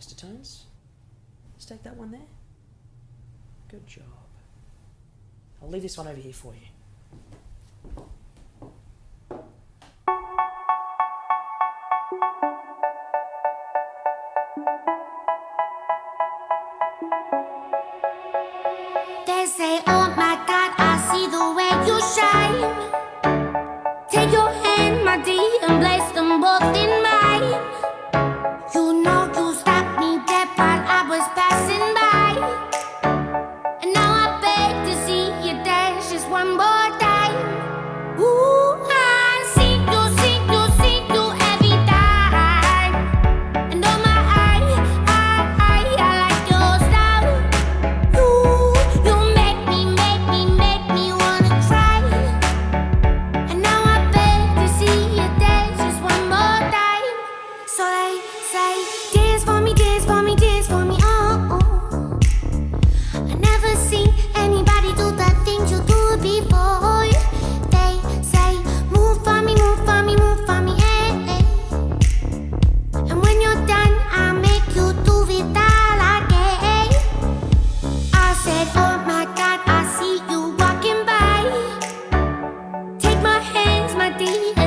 Mr. Tones, let's take that one there. Good job. I'll leave this one over here for you. They say, Oh my God, I see the way you shine. Daddy.